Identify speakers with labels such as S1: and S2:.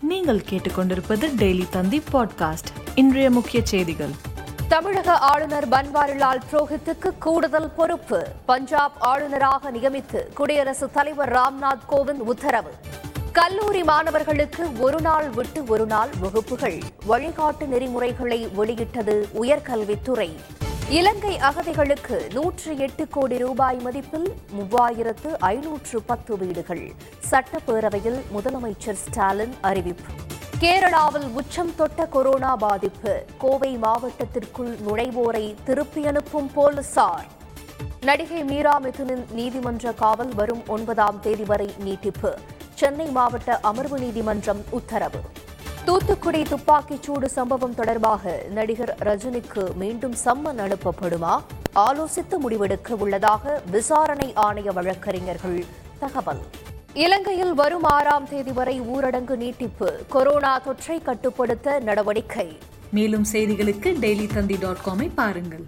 S1: நீங்கள் கேட்டுக்கொண்டிருப்பது டெய்லி தந்தி பாட்காஸ்ட். இன்றைய முக்கிய செய்திகள்.
S2: தமிழக ஆளுநர் பன்வாரிலால் புரோஹித்துக்கு கூடுதல் பொறுப்பு. பஞ்சாப் ஆளுநராக நியமித்து குடியரசுத் தலைவர் ராம்நாத் கோவிந்த் உத்தரவு. கல்லூரி மாணவர்களுக்கு ஒரு நாள் விட்டு ஒரு நாள் வகுப்புகள். வழிகாட்டு நெறிமுறைகளை வெளியிட்டது உயர்கல்வித்துறை. இலங்கை அகதிகளுக்கு நூற்றி எட்டு கோடி ரூபாய் மதிப்பில் மூவாயிரத்து ஐநூற்று பத்து வீடுகள். சட்டப்பேரவையில் முதலமைச்சர் ஸ்டாலின் அறிவிப்பு. கேரளாவில் உச்சம் தொட்ட கொரோனா பாதிப்பு. கோவை மாவட்டத்திற்குள் நுழைவோரை திருப்பி அனுப்பும் போலீசார். நடிகை மீரா மிதுனின் நீதிமன்ற காவல் வரும் ஒன்பதாம் தேதி வரை நீட்டிப்பு. சென்னை மாவட்ட அமர்வு நீதிமன்றம் உத்தரவு. தூத்துக்குடி துப்பாக்கிச் சூடு சம்பவம் தொடர்பாக நடிகர் ரஜினிக்கு மீண்டும் சம்மன் அனுப்பப்படுமா? ஆலோசித்து முடிவெடுக்க உள்ளதாக விசாரணை ஆணைய வழக்கறிஞர்கள் தகவல். இலங்கையில் வரும் ஆறாம் தேதி வரை ஊரடங்கு நீட்டிப்பு கொரோனா தொற்றை கட்டுப்படுத்த நடவடிக்கை.
S1: மேலும் செய்திகளுக்கு டெய்லி தந்தி டாட் காமை பாருங்கள்.